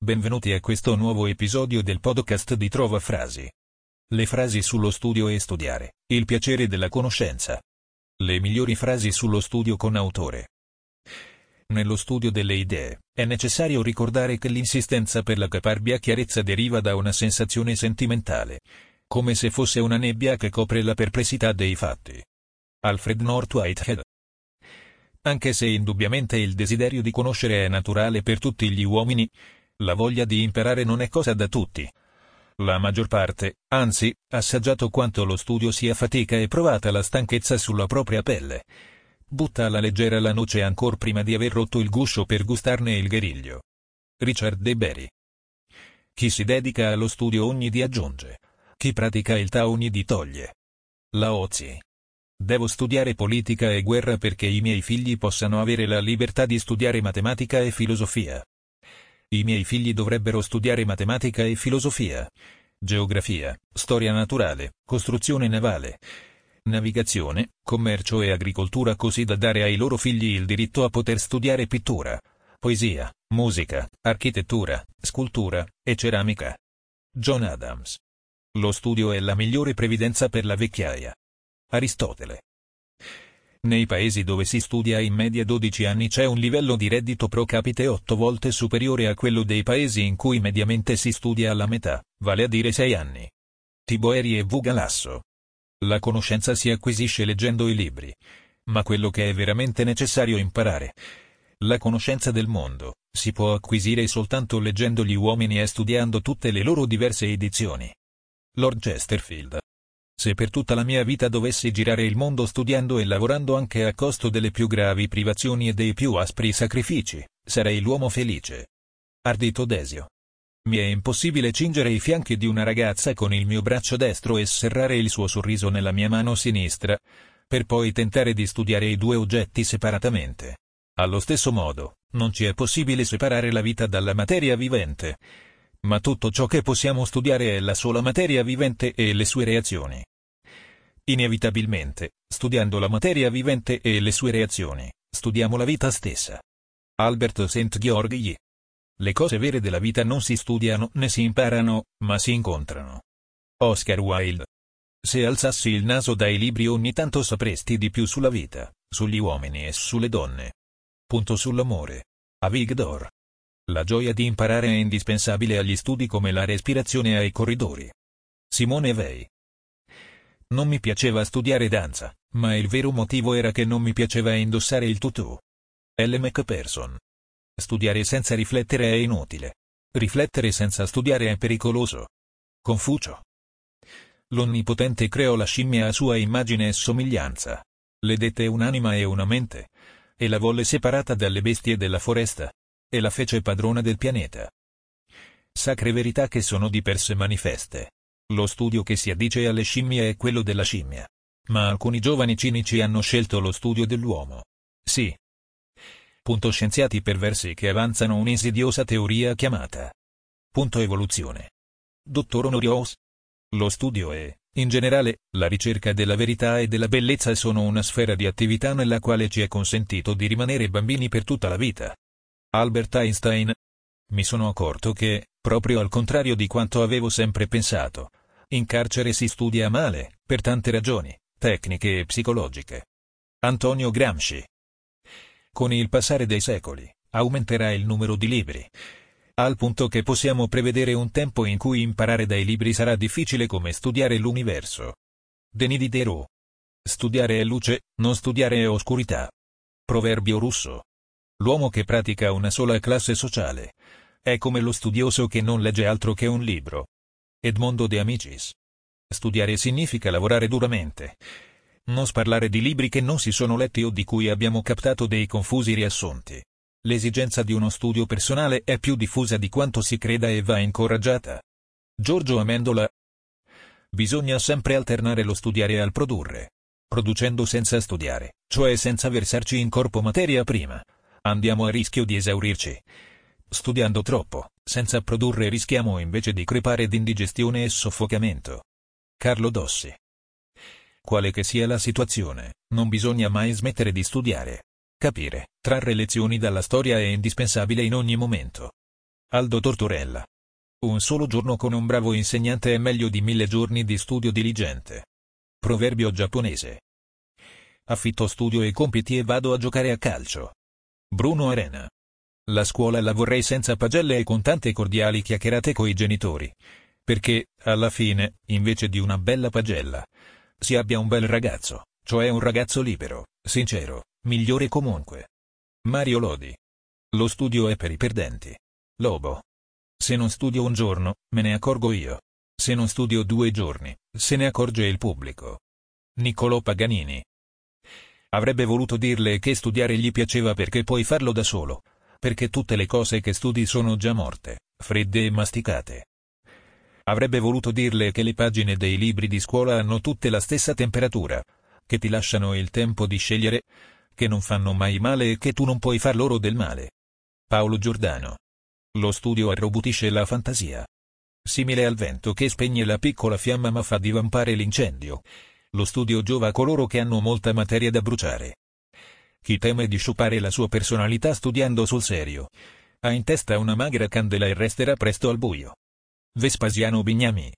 Benvenuti a questo nuovo episodio del podcast di Trova Frasi. Le frasi sullo studio e studiare, il piacere della conoscenza. Le migliori frasi sullo studio con autore. Nello studio delle idee, è necessario ricordare che l'insistenza per la caparbia chiarezza deriva da una sensazione sentimentale, come se fosse una nebbia che copre la perplessità dei fatti. Alfred North Whitehead anche se indubbiamente il desiderio di conoscere è naturale per tutti gli uomini, la voglia di imparare non è cosa da tutti. La maggior parte, anzi, assaggiato quanto lo studio sia fatica e provata la stanchezza sulla propria pelle. Butta alla leggera la noce ancor prima di aver rotto il guscio per gustarne il gueriglio. Richard De Berry. Chi si dedica allo studio ogni di aggiunge. Chi pratica il Ta ogni di toglie. Laozi. Devo studiare politica e guerra perché i miei figli possano avere la libertà di studiare matematica e filosofia. I miei figli dovrebbero studiare matematica e filosofia, geografia, storia naturale, costruzione navale, navigazione, commercio e agricoltura così da dare ai loro figli il diritto a poter studiare pittura, poesia, musica, architettura, scultura e ceramica. John Adams. Lo studio è la migliore previdenza per la vecchiaia. Aristotele. Nei paesi dove si studia in media 12 anni c'è un livello di reddito pro capite 8 volte superiore a quello dei paesi in cui mediamente si studia alla metà, vale a dire 6 anni. Tiboeri e V. Galasso. La conoscenza si acquisisce leggendo i libri. Ma quello che è veramente necessario imparare, la conoscenza del mondo, si può acquisire soltanto leggendo gli uomini e studiando tutte le loro diverse edizioni. Lord Chesterfield se per tutta la mia vita dovessi girare il mondo studiando e lavorando anche a costo delle più gravi privazioni e dei più aspri sacrifici, sarei l'uomo felice. Ardito Desio. Mi è impossibile cingere i fianchi di una ragazza con il mio braccio destro e serrare il suo sorriso nella mia mano sinistra, per poi tentare di studiare i due oggetti separatamente. Allo stesso modo, non ci è possibile separare la vita dalla materia vivente. Ma tutto ciò che possiamo studiare è la sola materia vivente e le sue reazioni. Inevitabilmente, studiando la materia vivente e le sue reazioni, studiamo la vita stessa. Albert St. Georgi. Le cose vere della vita non si studiano né si imparano, ma si incontrano. Oscar Wilde. Se alzassi il naso dai libri ogni tanto sapresti di più sulla vita, sugli uomini e sulle donne. Punto sull'amore. A Vigdor. La gioia di imparare è indispensabile agli studi come la respirazione ai corridori. Simone Vei. Non mi piaceva studiare danza, ma il vero motivo era che non mi piaceva indossare il tutù. L. McPherson. Studiare senza riflettere è inutile. Riflettere senza studiare è pericoloso. Confucio. L'Onnipotente creò la scimmia a sua immagine e somiglianza. Le dette un'anima e una mente. E la volle separata dalle bestie della foresta. E la fece padrona del pianeta. Sacre verità che sono di per sé manifeste. Lo studio che si addice alle scimmie è quello della scimmia. Ma alcuni giovani cinici hanno scelto lo studio dell'uomo. Sì. Punto scienziati perversi che avanzano un'insidiosa teoria chiamata. Punto evoluzione. Dottor Honorios. Lo studio è, in generale, la ricerca della verità e della bellezza sono una sfera di attività nella quale ci è consentito di rimanere bambini per tutta la vita. Albert Einstein. Mi sono accorto che, proprio al contrario di quanto avevo sempre pensato, in carcere si studia male, per tante ragioni, tecniche e psicologiche. Antonio Gramsci. Con il passare dei secoli, aumenterà il numero di libri, al punto che possiamo prevedere un tempo in cui imparare dai libri sarà difficile come studiare l'universo. Denis Diderot. Studiare è luce, non studiare è oscurità. Proverbio russo. L'uomo che pratica una sola classe sociale è come lo studioso che non legge altro che un libro. Edmondo De Amicis. Studiare significa lavorare duramente. Non sparlare di libri che non si sono letti o di cui abbiamo captato dei confusi riassunti. L'esigenza di uno studio personale è più diffusa di quanto si creda e va incoraggiata. Giorgio Amendola. Bisogna sempre alternare lo studiare al produrre. Producendo senza studiare, cioè senza versarci in corpo materia prima. Andiamo a rischio di esaurirci. Studiando troppo, senza produrre rischiamo invece di crepare d'indigestione e soffocamento. Carlo Dossi. Quale che sia la situazione, non bisogna mai smettere di studiare. Capire, trarre lezioni dalla storia è indispensabile in ogni momento. Aldo Tortorella. Un solo giorno con un bravo insegnante è meglio di mille giorni di studio diligente. Proverbio giapponese. Affitto studio e compiti e vado a giocare a calcio. Bruno Arena. La scuola la vorrei senza pagelle e con tante cordiali chiacchierate coi genitori. Perché, alla fine, invece di una bella pagella, si abbia un bel ragazzo, cioè un ragazzo libero, sincero, migliore comunque. Mario Lodi. Lo studio è per i perdenti. Lobo. Se non studio un giorno, me ne accorgo io. Se non studio due giorni, se ne accorge il pubblico. Niccolò Paganini. Avrebbe voluto dirle che studiare gli piaceva perché puoi farlo da solo, perché tutte le cose che studi sono già morte, fredde e masticate. Avrebbe voluto dirle che le pagine dei libri di scuola hanno tutte la stessa temperatura, che ti lasciano il tempo di scegliere, che non fanno mai male e che tu non puoi far loro del male. Paolo Giordano. Lo studio arrobutisce la fantasia. Simile al vento che spegne la piccola fiamma ma fa divampare l'incendio. Lo studio giova a coloro che hanno molta materia da bruciare. Chi teme di sciupare la sua personalità studiando sul serio, ha in testa una magra candela e resterà presto al buio. Vespasiano Bignami.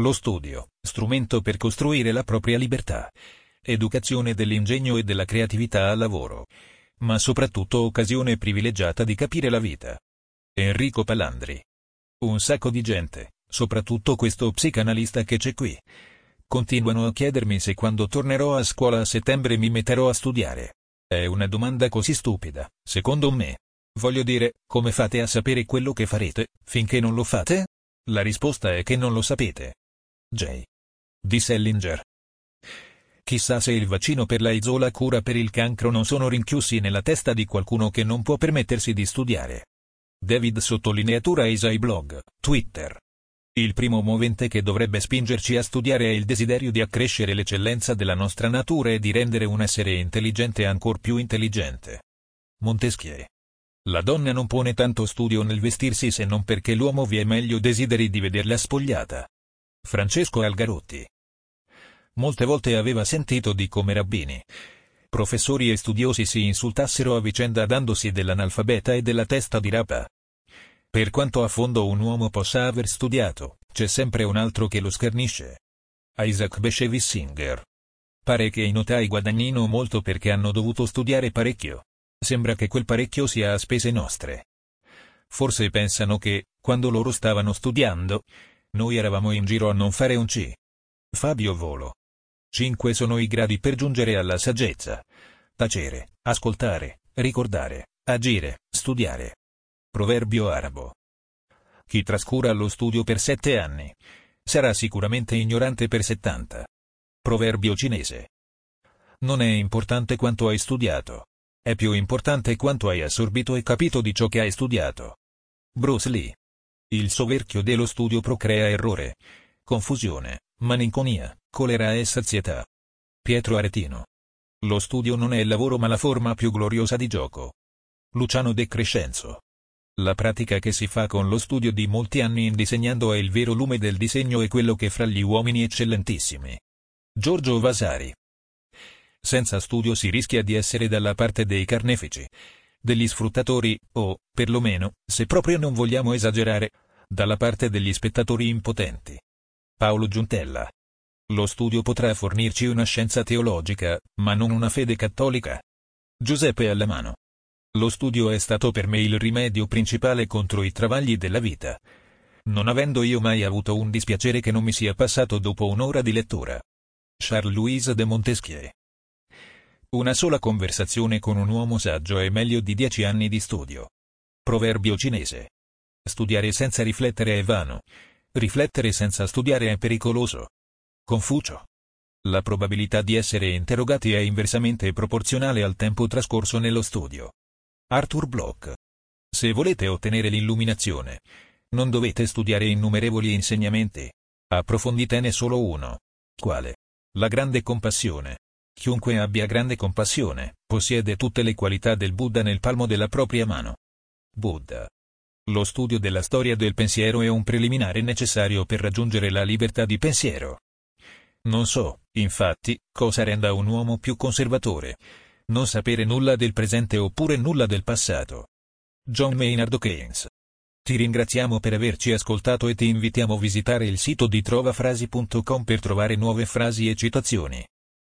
Lo studio, strumento per costruire la propria libertà. Educazione dell'ingegno e della creatività al lavoro. Ma soprattutto occasione privilegiata di capire la vita. Enrico Palandri. Un sacco di gente, soprattutto questo psicanalista che c'è qui. Continuano a chiedermi se quando tornerò a scuola a settembre mi metterò a studiare. È una domanda così stupida, secondo me. Voglio dire, come fate a sapere quello che farete, finché non lo fate? La risposta è che non lo sapete. J. Di Sellinger. Chissà se il vaccino per la isola cura per il cancro non sono rinchiusi nella testa di qualcuno che non può permettersi di studiare. David sottolineatura Isai blog, Twitter. Il primo movente che dovrebbe spingerci a studiare è il desiderio di accrescere l'eccellenza della nostra natura e di rendere un essere intelligente ancor più intelligente. Montesquieu. La donna non pone tanto studio nel vestirsi se non perché l'uomo vi è meglio desideri di vederla spogliata. Francesco Algarotti. Molte volte aveva sentito di come rabbini, professori e studiosi si insultassero a vicenda dandosi dell'analfabeta e della testa di rapa. Per quanto a fondo un uomo possa aver studiato, c'è sempre un altro che lo schernisce. Isaac Bashevis Singer. Pare che i notai guadagnino molto perché hanno dovuto studiare parecchio. Sembra che quel parecchio sia a spese nostre. Forse pensano che, quando loro stavano studiando, noi eravamo in giro a non fare un C. Fabio Volo. Cinque sono i gradi per giungere alla saggezza. Tacere, ascoltare, ricordare, agire, studiare. Proverbio arabo. Chi trascura lo studio per sette anni sarà sicuramente ignorante per settanta. Proverbio cinese. Non è importante quanto hai studiato. È più importante quanto hai assorbito e capito di ciò che hai studiato. Bruce Lee. Il soverchio dello studio procrea errore, confusione, malinconia, colera e sazietà. Pietro Aretino. Lo studio non è il lavoro ma la forma più gloriosa di gioco. Luciano De Crescenzo. La pratica che si fa con lo studio di molti anni in disegnando è il vero lume del disegno e quello che fra gli uomini eccellentissimi. Giorgio Vasari. Senza studio si rischia di essere dalla parte dei carnefici, degli sfruttatori, o, perlomeno, se proprio non vogliamo esagerare, dalla parte degli spettatori impotenti. Paolo Giuntella. Lo studio potrà fornirci una scienza teologica, ma non una fede cattolica. Giuseppe Allamano. Lo studio è stato per me il rimedio principale contro i travagli della vita. Non avendo io mai avuto un dispiacere che non mi sia passato dopo un'ora di lettura. Charles-Louise de Montesquieu. Una sola conversazione con un uomo saggio è meglio di dieci anni di studio. Proverbio cinese. Studiare senza riflettere è vano. Riflettere senza studiare è pericoloso. Confucio. La probabilità di essere interrogati è inversamente proporzionale al tempo trascorso nello studio. Arthur Bloch. Se volete ottenere l'illuminazione, non dovete studiare innumerevoli insegnamenti. Approfonditene solo uno. Quale? La grande compassione. Chiunque abbia grande compassione, possiede tutte le qualità del Buddha nel palmo della propria mano. Buddha. Lo studio della storia del pensiero è un preliminare necessario per raggiungere la libertà di pensiero. Non so, infatti, cosa renda un uomo più conservatore. Non sapere nulla del presente oppure nulla del passato. John Maynard Keynes. Ti ringraziamo per averci ascoltato e ti invitiamo a visitare il sito di trovafrasi.com per trovare nuove frasi e citazioni.